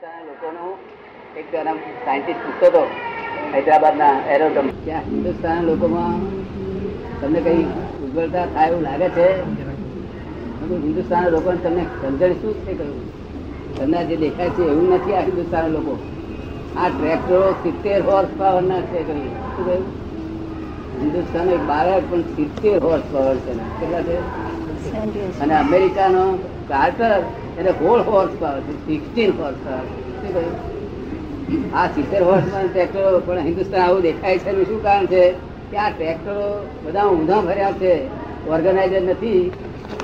હિન્દુસ્તાન લોકોનો એક સાયન્ટિસ્ટ પૂછતો હતો હૈદરાબાદના એરોડમ ત્યાં હિન્દુસ્તાનના લોકોમાં તમને કઈ ઉજ્જવળતા થાય એવું લાગે છે? હિન્દુસ્તાનના હિન્દુસ્તાન લોકોને તમને સમજણ શું છે કહ્યું તમને જે દેખાય છે એવું નથી આ હિન્દુસ્તાન લોકો. આ ટ્રેક્ટરો સિત્તેર હોર્સ પાવર ના છે કહ્યું શું કહ્યું હિન્દુસ્તાન એક બાળક પણ સિત્તેર હોર્સ પાવર છે કેટલા છે? અને અમેરિકાનો કાર્ટર એને હોળ horse power sixteen horse power આ સિત્તેર વર્ષમાં ટ્રેક્ટરો પણ હિન્દુસ્તાન આવું દેખાય છે એનું શું કારણ છે? કે આ ટ્રેક્ટરો બધા ઊંધા ભર્યા છે ઓર્ગેનાઇઝર નથી,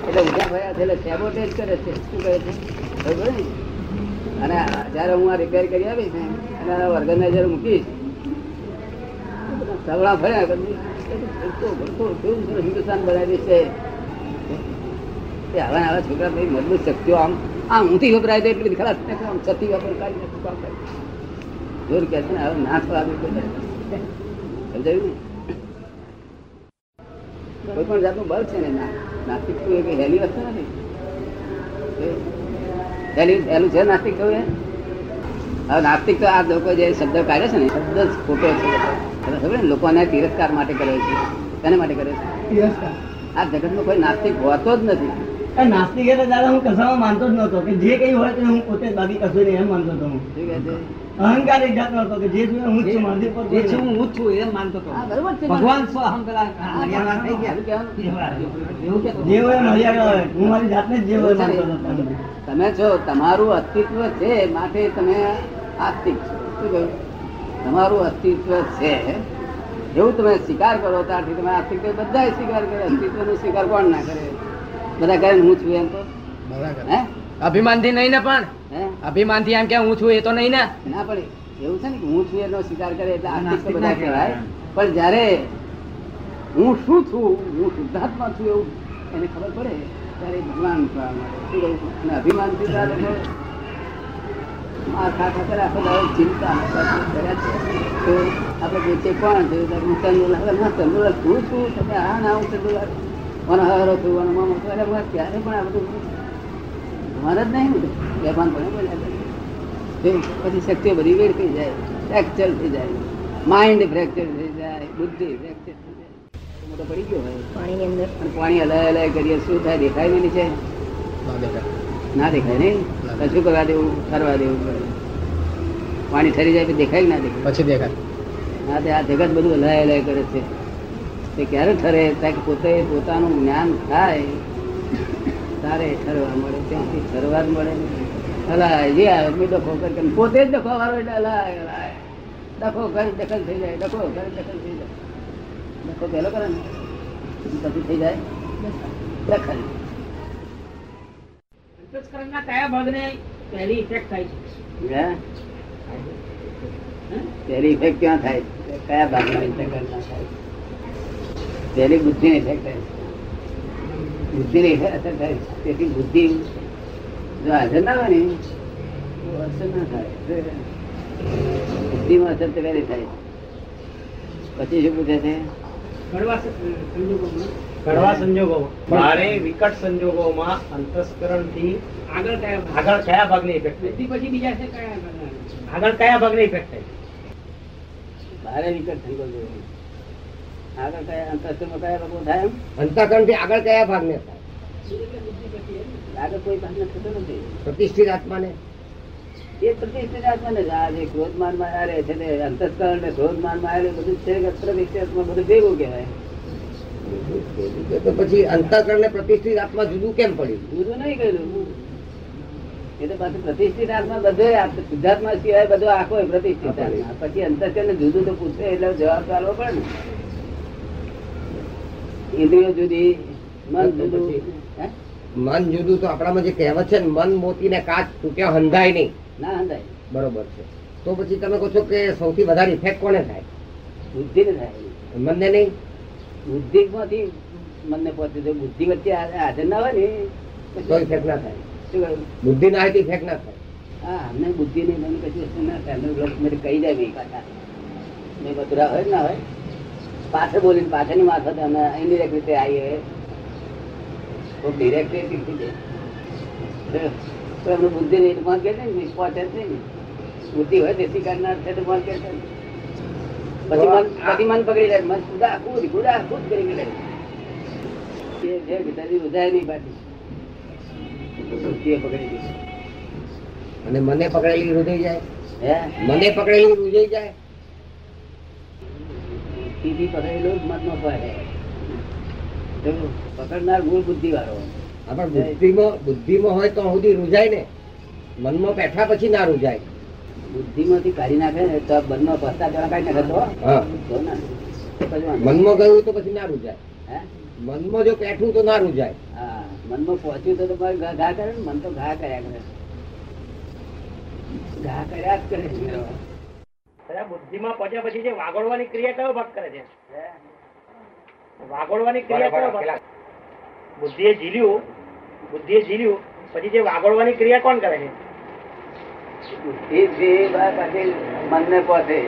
એટલે ઊંધા ભર્યા છે, એટલે સેબોટેજ કરે છે. શું કહે છે? બરોબર ને અને જ્યારે હું આ રિપેર કરી આવીશ ને, અને ઓર્ગેનાઇઝર મૂકીશ સગડા ભર્યા કરી હિન્દુસ્તાન બનાવી છે? હવે આવા છોકરા ભાઈ મજબૂત શક્તિઓ આમ આમ ઊંધી વપરાય તો એટલી ખલાસ છતી વપર કાઢી નાખું જોર કે છે ને હવે ના થવા દે સમજાયું ને? કોઈ પણ જાતનું બળ છે ને ના નાસ્તિક થવું એ કઈ હેલી વસ્તુ નથી. હેલી હેલું છે નાસ્તિક થવું હવે નાસ્તિક તો આ લોકો જે શબ્દ કાઢે છે ને શબ્દ જ ખોટો છે. ખબર ને લોકોને તિરસ્કાર માટે કરે છે. તેના માટે કરે છે? આ જગતમાં કોઈ નાસ્તિક હોતો જ નથી. નાસ્તિક એટલે દાદા હું કશામાં માનતો જ નહોતો કે જે કઈ હોય તે હું પોતે બાકી કશું નહીં એમ માનતો હતો હું. અહંકાર એક જાતનો હતો કે જે હું છું મારી પર જે છું. હું છું એમ માનતો હતો. હા, બરોબર છે ભગવાન સ્વ અહંકાર. જે હોય મર્યાદા હોય હું મારી જાતને જ જે હોય માનતો હતો. તમે છો તમારું અસ્તિત્વ છે માટે તમે આસ્તિક છો. શું કહ્યું? તમારું અસ્તિત્વ છે એવું તમે સ્વીકાર કરો ત્યારથી તમે આસ્તિક બધા સ્વીકાર કરે અસ્તિત્વનો સ્વીકાર કોણ ના કરે? બધા કહે હું છું એમ તો. હે? અભિમાનથી નહીં ને પણ? હે? અભિમાનથી એમ કે હું છું એ તો નહીં ને? ના પડે એવું છે ને કે હું છું એનો સ્વીકાર કરે એટલે આસ્તિક તો બધા કહેવાય. પણ જ્યારે હું શું છું હું શુદ્ધાત્મા છું એવું એને ખબર પડે ત્યારે ભગવાન? અને અભિમાનથી તો આ લોકો માર ખા ખા કરે આપણે ચિંતા કર્યા છે. તો આપણે જે છે કોણ છે તો હું છું છું આ ના હું ચંદુલાલ મને હરો છું અને મામો છું બસ ક્યારે પણ આ બધું મારે જ નહીં પણ બોલ્યા પછી શક્તિઓ બધી વેડ થઈ જાય. ફ્રેક્ચર થઈ જાય. માઇન્ડ ફ્રેક્ચર થઈ જાય. બુદ્ધિ ફ્રેક્ચર થઈ જાય. તો મોટો પડી ગયો હોય પાણીની અંદર. અને પાણી અલાય અલાય કરીએ. શું થાય? દેખાય નહીં છે ના દેખાય. નહીં? કશું કરવા દેવું? ઠરવા દેવું પાણી ઠરી જાય દેખાય ના દેખાય? પછી દેખાય. ના તે આ જગત બધું અલાય અલાય કરે છે. તે ક્યારે ઠરે? ત્યાં પોતે પોતાનું જ્ઞાન થાય તારે ઠરવા મળે ત્યાંથી ઠરવા જ મળે. હલાય જે આવે મેં ડખો કરી પોતે જ ડખો વાળો એટલે હલાય હલાય ડખો ઘર દખલ થઈ જાય ડખો ઘર દખલ થઈ જાય. ડખો પહેલો કરે ને પછી થઈ જાય. દખલ. અંતસ્કરણના કયા ભાગને પહેલી ઇફેક્ટ થાય છે? હે? પહેલી ઇફેક્ટ ક્યાં થાય? કયા ભાગમાં ઇફેક્ટ ના થાય? પહેલી બુદ્ધિ ને ઇફેક્ટ થાય. બુદ્ધિ ને અસર થાય. તેથી બુદ્ધિ જો હાજર ના હોય ને તો અસર ના થાય. બુદ્ધિમાં અસર તો પહેલી થાય. પછી શું પૂછે છે? કડવા સંજોગોમાં. સંજોગો મારે વિકટ સંજોગોમાં અંતસ્કરણથી આગળ કયા આગળ કયા ભાગની ઇફેક્ટ થાય? પછી બીજા છે કયા આગળ કયા ભાગની ઇફેક્ટ થાય? ભારે વિકટ થઈ ગયો આગળ કયા અંતસ્તરમાં કયા લોકો થાય અંતઃકરણથી આગળ કયા ભાગને થાય? આગળ કોઈ ભાગ થતો નથી. પ્રતિષ્ઠિત આત્માને? એ પ્રતિષ્ઠિત આત્માને આ જે ક્રોધમાનમાં આવે છે ને અંતસ્કરણ ને ક્રોધમાનમાં આવે બધું છે કે પ્રતિષ્ઠિતમાં બધું ભેગું કહેવાય. તો પછી અંતઃકરણ ને પ્રતિષ્ઠિત આત્મા જુદું કેમ પડ્યું? જુદું નહીં કર્યું. એ તો પાછું પ્રતિષ્ઠિત આત્મા બધે શુદ્ધાત્મા સિવાય બધો આખો પ્રતિષ્ઠિત આત્મા. પછી અંતસ્કરણ ને જુદું તો પૂછે એટલે જવાબ તો પડે ને. ઇન્દ્રિયો જુદી મન જુદું. હે? મન જુદું તો આપણામાં જે કહેવત છે ને મન મોતી ને કાચ તૂટ્યા હંધાય નહીં. ના હંધાય. બરોબર છે. તો પછી તમે કહો છો કે સૌથી વધારે ઇફેક્ટ કોને થાય? બુદ્ધિ ને થાય. મનને નહીં? બુદ્ધિ માંથી મનને પહોંચે જો બુદ્ધિ વચ્ચે હાજર ના હોય ને તો ઇફેક્ટ ના થાય. બુદ્ધિ ના હોય તો ઇફેક્ટ ના થાય. હા અમને બુદ્ધિ નહીં મને કશું ના થાય. અમે કહી જાય મેં મથુરા હોય ના હોય. પાછળ બોલીને પાછળની મારફતે અમે ઇન્ડિરેક્ટ રીતે આવીએ. ડિરેક્ટ રીતે એમનું બુદ્ધિ નહીં પણ કે છે ને પહોંચે જ નહીં. ને. બુદ્ધિ હોય તેથી કરનાર છે તો પણ કે છે. પછી મન પછી મન પકડી લે મન કુદા કૂદ કુદા કૂદ કરી લે એ જે ગીતાજી ઉધાય નહીં પાછી પકડી ગઈ અને મને પકડેલી રૂજાઈ જાય? હે? મને પકડેલી રૂજાઈ જાય? બુદ્ધિથી પકડેલું જ મનમાં પડે પકડનાર મૂળ બુદ્ધિ વાળો આપણે બુદ્ધિમાં બુદ્ધિમાં હોય તો સુધી રૂજાય ને. મનમાં બેઠા પછી ના રૂજાય. બુદ્ધિમાંથી કાઢી નાખે ને તો મનમાં પસ્તા જણા કાઢી નાખે તો. મનમાં ગયું તો પછી ના રૂજાય. હે? મનમાં જો બેઠું તો ના રૂજાય. હા. મનમાં પહોંચ્યું તો તમારે ઘા કરે ને મન તો ઘા કર્યા કરે. ઘા કર્યા જ કરે. બુદ્ધિમાં પહોંચ્યા પછી જે વાગોળવાની ક્રિયા કયો ભાગ કરે છે વાગોળવાની ક્રિયા કયો ભાગ બુદ્ધિએ ઝીલ્યું બુદ્ધિએ ઝીલ્યું પછી જે વાગોળવાની ક્રિયા કોણ કરે છે બુદ્ધિ જે મનને પહોંચે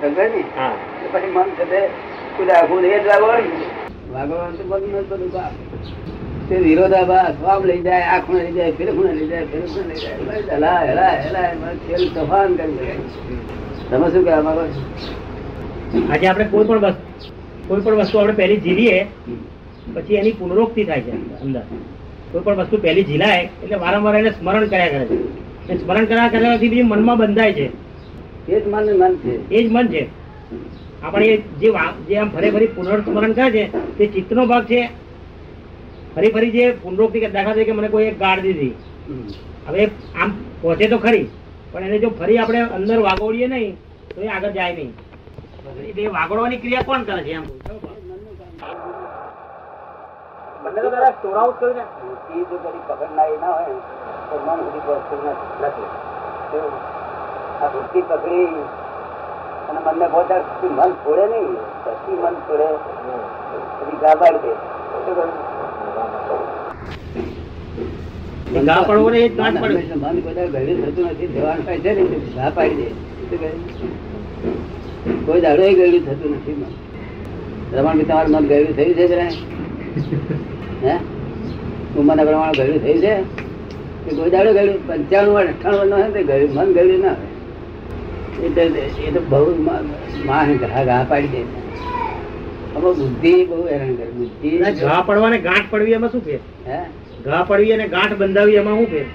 સમજે ને? હા તો પછી મન છે તે કુદા કુદ એ જ. વાગોળવાનું તો બધું વિરોધાભાસ આમ લઈ જાય આ ખૂણે લઈ જાય ખૂણે લઈ જાય ખૂણે લઈ જાય હેલા હલા હલા ખેલ તોફાન કરી દે. તમે શું કહેવા માંગો આજે આપણે કોઈ પણ વસ્તુ કોઈ પણ વસ્તુ આપણે પહેલી જીલીએ પછી એની પુનરોક્તિ થાય છે અંદર. કોઈ પણ વસ્તુ પહેલી જીલાય એટલે વારંવાર એને સ્મરણ કર્યા કરે છે. એ સ્મરણ કર્યા કરવાથી બીજી મનમાં બંધાય છે. એ જ મન મન છે. એ જ મન છે. આપણે જે જે આમ ફરી ફરી પુનર્સ્મરણ કરે છે તે ચિત્તનો ભાગ છે. ફરી ફરી જે પુનરોક્તિ દાખલા તરીકે મને કોઈ એક ગાળ દીધી. હવે આમ પહોંચે તો ખરી. પણ એને જો ફરી આપણે અંદર વાગોડીએ નહીં તો એ આગળ જાય નહીં. એટલે એ વાગોડવાની ક્રિયા કોણ કરે છે એમ? મને તો દાદા સ્ટોર આઉટ કર્યું છે બુદ્ધિ જો કદી પકડનારી ના હોય તો મન બધી નથી. આ બુદ્ધિ પકડી અને મનને પહોંચાડ મન છોડે નહીં. પછી મન છોડે ગા દે શું ગા પડવો ને એ જ ગાંઠ પડે. મન મન બધા થતું નથી જવાન થાય છે ને ઘા પાડી દે. કોઈ દાડો ગળ્યું થતું નથી મન. રમણ તમારું મન ગળ્યું થયું છે જરા હે? ઉંમરના પ્રમાણે ગળ્યું થયું છે? કે કોઈ દાડો ગળ્યું? પંચાણું વર્ષ અઠ્ઠાણું વર્ષ હોય મન ગયું ના હોય. એટલે એ તો બહુ માં ઘા ઘા પાડી દે. આમાં બુદ્ધિ બહુ હેરાન કરે બુદ્ધિ ઘા પડવાને ગાંઠ પડવી એમાં શું કે હે? ઘા પડવી અને ગાંઠ બંધાવી એમાં શું ફેર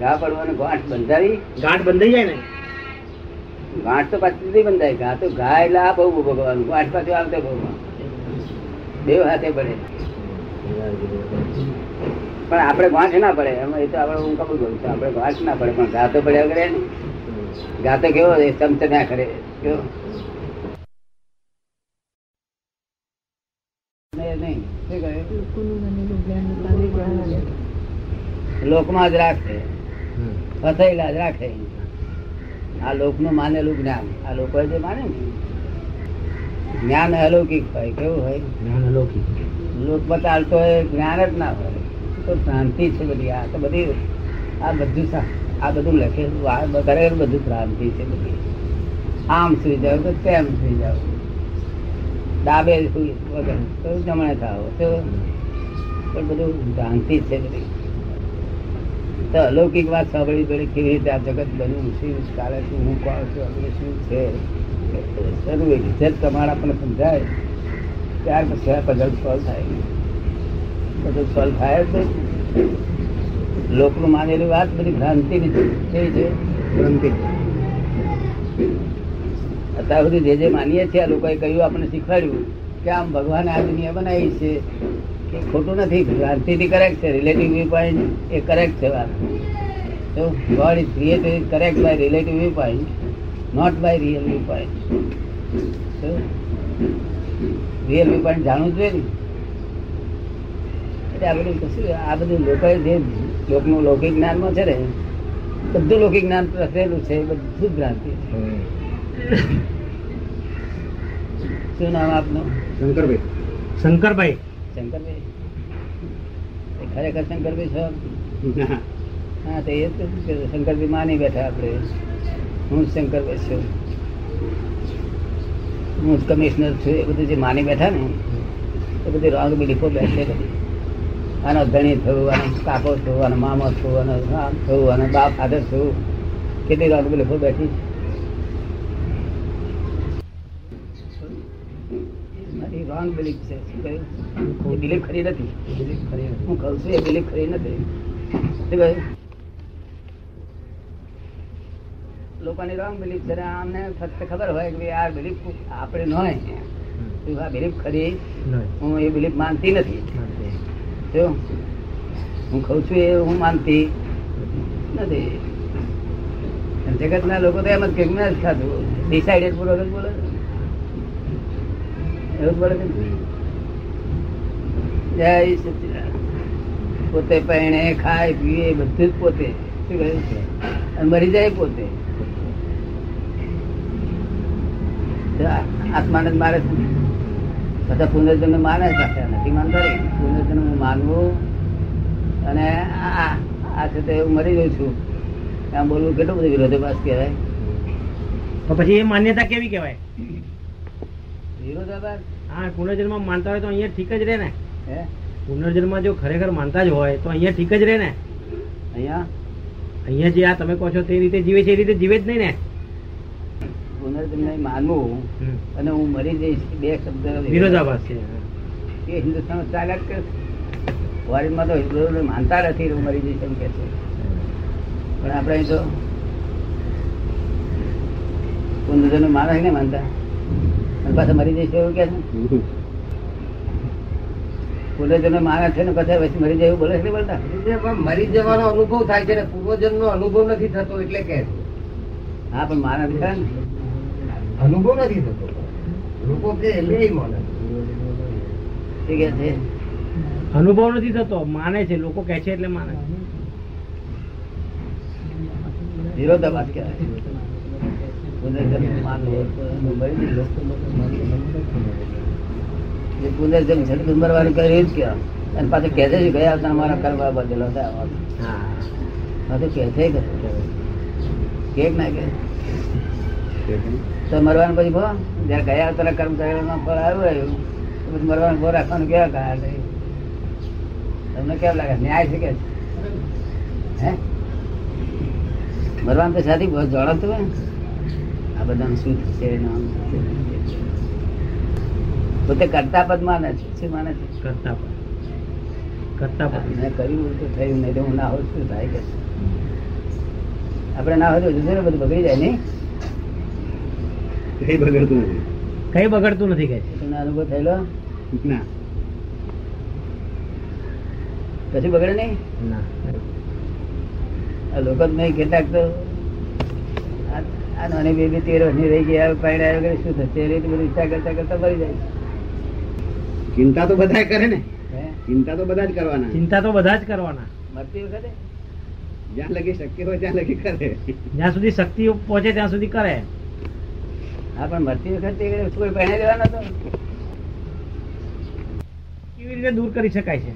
ઘા પડવાનો ગાંઠ બંધાવી? ગાંઠ બંધાઈ જાય ને? ગાંઠ તો પાછી નથી બંધાય. ઘા તો ઘા એટલે આ બહુ ભગવાન. ગાંઠ પાછું આવતો ભગવાન બે હાથે પડે. પણ આપણે ગાંઠ ના પડે. એમાં એ તો આપણે હું કબૂલ કરું છું. આપણે ગાંઠ ના પડે. પણ ઘા તો પડ્યા કરે ને. ઘા તો કેવો ચમચમ્યા કરે કેવો નહીં, નહીં. શું કહ્યું? લોકમાં જ રાખે. ફસાયેલા જ રાખે. આ લોકનું માનેલું જ્ઞાન. આ લોકો જે માને ને જ્ઞાન અલૌકિક હોય કેવું હોય? લોકમાં ચાલતો હોય જ્ઞાન જ ના હોય. તો શાંતિ છે બધી. આ તો બધી આ બધું આ બધું લખેલું આ કરેલું બધું ભ્રાંતિ છે બધી. આમ સુઈ જાવ તો તેમ સુઈ જાવ ડાબે સુઈ વગર. તો જમણે થાવ તો પણ બધું ભ્રાંતિ છે બધી. તો અલૌકિક વાત સાંભળવી પડે કેવી રીતે આ જગત બન્યું, શું કાલે શું, હું કોણ છું આ શું છે? સર્વ વિઝત તમારા આપણને સમજાય. ત્યાર પછી આ પઝલ સોલ્વ થાય. પઝલ સોલ્વ થાય તો. લોકનું માનેલી વાત બધી ભ્રાંતિ છે છે. ભ્રાંતિ. અત્યાર સુધી જે જે માનીએ છીએ, આ લોકોએ કહ્યું, આપણને શીખવાડ્યું કે આમ ભગવાને આ દુનિયા બનાવી છે. ખોટું નથી ભ્રાંતિથી કરેક્ટ છે રિલેટિવ વ્યૂ પોઈન્ટ એ કરેક્ટ છે વાત. તો God is created correct by relative view point not by real view point real view point જાણવું જોઈએ ને. એટલે આ બધું કશું આ બધું લોકોએ જે લોકનું લૌકિક જ્ઞાનમાં છે ને બધું લૌકિક જ્ઞાન રચેલું છે બધું જ ભ્રાંતિ છે. શું નામ આપનું? શંકરભાઈ. શંકરભાઈ. શંકરભાઈ ખરેખર શંકરભાઈ છો હા, તો એ શંકરભાઈ માની બેઠા આપણે. હું શંકરભાઈ છું. હું કમિશનર છું, એ બધું જે માની બેઠા ને, એ બધી રોંગ બિલીફો બેસે બધી આનો ધણી થયું આનો કાકો થયું આનો મામો થયું આનો થયું આનો બાપ ફાધર થયું કેટલી રોંગ બિલીફો બેઠી મારી રોંગ બિલીફ છે. શું કહ્યું? એ બિલીફ ખરી નથી. હું કહું છું એ બિલીફ ખરી નથી. શું કહ્યું? લોકોની રોંગ બિલીફ છે આમને ફક્ત ખબર હોય કે આ બિલીફ આપણે ન હોય. આ બિલીફ ખરી? હું એ બિલીફ માનતી નથી. જો હું ખઉં છું એ હું માનતી નથી. જગત ના લોકો તો એમ જ કે મેં જ ખાધું. ડિસાઇડેડ પૂર્વક જ બોલે છે. પોતે પહેણે ખાય, પીએ, બધું જ પોતે. અને મરી જાય પોતે. આત્માને મારે બધા પુનર્જન્મ માને છે નથી માનતા રે. પુનર્જન્મ માનવું અને આ છે તે હું મરી જઉં છું. આમ બોલવું કેટલું બધું વિરોધાભાસ કહેવાય. પછી એ માન્યતા કેવી કહેવાય? વિરોધાભાસ હા પુનર્જન્મ માનતા હોય તો અહીંયા ઠીક જ રહે ને. હે? પુનર્જન્મ જો ખરેખર માનતા જ હોય તો અહીંયા ઠીક જ રહે ને. અહીંયા? અહીંયા જે આ તમે કહો છો તે રીતે જીવે છે એ રીતે જીવે જ નહીં ને. પુનર્જન્મ માનવું. અને હું મરી જઈશ બે શબ્દ વિરોધાભાસ છે એ હિન્દુસ્તાન ચાલ્યા કે ફોરેનમાં તો હિન્દુઓને માનતા નથી હું મરી જઈશ એમ કે છે. પણ આપણે તો પુનર્જન્મ માને નહીં ને માનતા. પાછા મરી જઈશ એવું કે છે? માને છે ને પછી પછી મરી જાય એવું બોલે છે ને બોલતા? પણ મરી જવાનો અનુભવ થાય છે ને પૂર્વજન્મ અનુભવ નથી થતો એટલે કે હા પણ માને છે ને. અનુભવ નથી થતો. લોકો કે એટલે માને. ઠીક છે? અનુભવ નથી થતો માને છે લોકો કહે છે એટલે માને વિરોધાભાસ કહેવાય પુનર્જન્મ માનવો તો મરી જઈશ. જે પુનર્જન્મ છે તે મરવાનું કર્યું જ ક્યાં અને પાછું કહે છે ગયા હતા અમારા કરવા બદલો હતા હા. પાછું કહે છે કે કેક ના કે. તો મરવાનું પછી ભો જયારે ગયા તારા કર્મ કરેલા ફળ આવ્યું આવ્યું. પછી મરવાનું ભો રાખવાનું કેવા કયા તમને કેમ લાગે? ન્યાય છે કે? હે? મરવાનું તો સાથી બહુ જાણતું હોય બધાનું શું થશે નામ પોતે કરતા પદ માને છે શું માને છે કરતા પદ કરતા પદ મેં કર્યું તો થયું નહીં તો હું ના હોત શું થાય કે આપણે ના હોય તો જુદું ને બધું બગડી જાય નહીં? કઈ બગડતું નથી. કે છે. તમને અનુભવ થયેલો? ના. પછી બગડે નહીં? ના. આ લોકો જ નહીં કેટલાક તો આ- બે નાની બેબી તેર વર્ષની રહી ગયા પાણી આવ્યો કરે શું થશે? એ રીતે બધું ઈચ્છા કરતા કરતા મરી જાય ચિંતા તો બધા કરે ને. ચિંતા તો બધા જ કરવાના. ચિંતા તો બધા જ કરવાના. મરતી વખતે? જ્યાં લગી શક્ય હોય ત્યાં લગી કરે. જ્યાં સુધી શક્તિ પહોંચે ત્યાં સુધી કરે. હા પણ મરતી વખતે કોઈ પહેણે લેવાનો તો? કેવી રીતે દૂર કરી શકાય છે?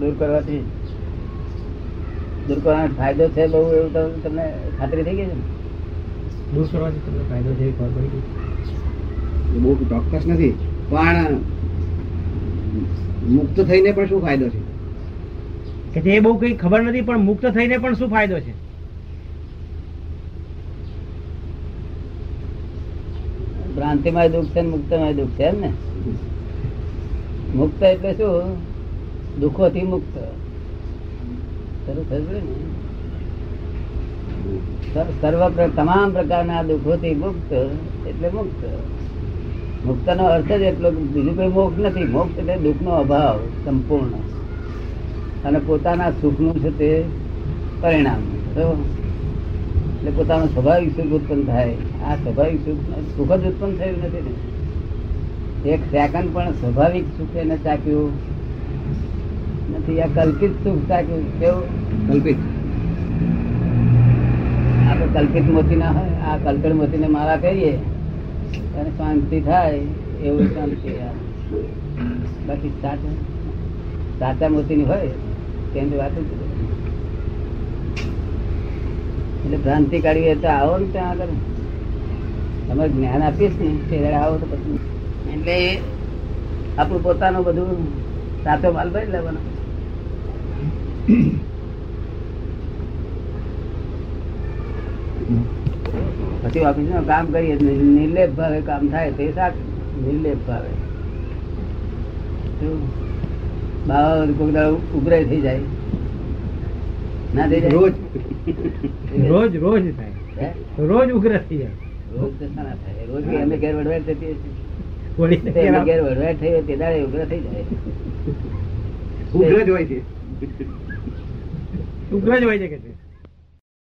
દૂર કરવાથી દૂર કરવાનો ફાયદો છે બહુ એવું તો તમને ખાતરી થઈ ગઈ છે દૂર કરવાથી તમને ફાયદો છે ખબર પડી ગઈ. બહુ ચોક્કસ નથી. પણ મુક્ત થઈને પણ શું ફાયદો છે? કે તે બહુ કઈ ખબર નથી પણ મુક્ત થઈને પણ શું ફાયદો છે? ભ્રાંતિમાં દુઃખ છે ને મુક્તમાં દુઃખ છે એમ ને? મુક્ત એટલે શું? દુઃખોથી મુક્ત. શરૂ થયું સર્વ તમામ પ્રકારના દુઃખોથી મુક્ત, એટલે મુક્ત. મુક્ત નો અર્થ જ એટલો બીજું કોઈ મોક્ષ નથી. મોક્ષ એટલે દુઃખ નો અભાવ સંપૂર્ણ. અને પોતાના સુખનું છે તે પરિણામ. એટલે પોતાનું સ્વાભાવિક સુખ ઉત્પન્ન થાય. આ સ્વાભાવિક સુખ સુખ જ ઉત્પન્ન થયું નથી ને. એક સેકન્ડ પણ સ્વાભાવિક સુખ એને ચાખ્યું નથી આ કલ્પિત સુખ થાય કેવું? કલ્પિત. આપણે કલ્પિત મોતી ના હોય આ કલ્પિત મોતી ને મારા કહીએ અને શાંતિ થાય એવું શાંતિ બાકી સાચા સાચા મોતી ની હોય તેની વાત જ એટલે ભ્રાંતિ કાઢવી તો આવો ને ત્યાં આગળ. તમે જ્ઞાન આપીશ ને તે આવો તો પછી. એટલે આપણું પોતાનું બધું સાચો માલ ભાઈ લેવાનો. પછી ઓફિસનું કામ કરીએ? નિર્લેપ ભાવે કામ થાય તે સાચું નિર્લેપ ભાવે? બાવા કોક દાડો ઉભરાય થઈ જાય. ના થઈ જાય? રોજ. રોજ રોજ થાય. રોજ ઉગ્ર થઈ જાય. રોજ શાના થાય. રોજ બી ઘેર વડવાટ થતી ઘેર વડવાટ થઈ તે દાડે ઉગ્ર થઈ જાય. ઉગ્ર જ હોય છે. ઉગ્ર જ હોય છે કે છે?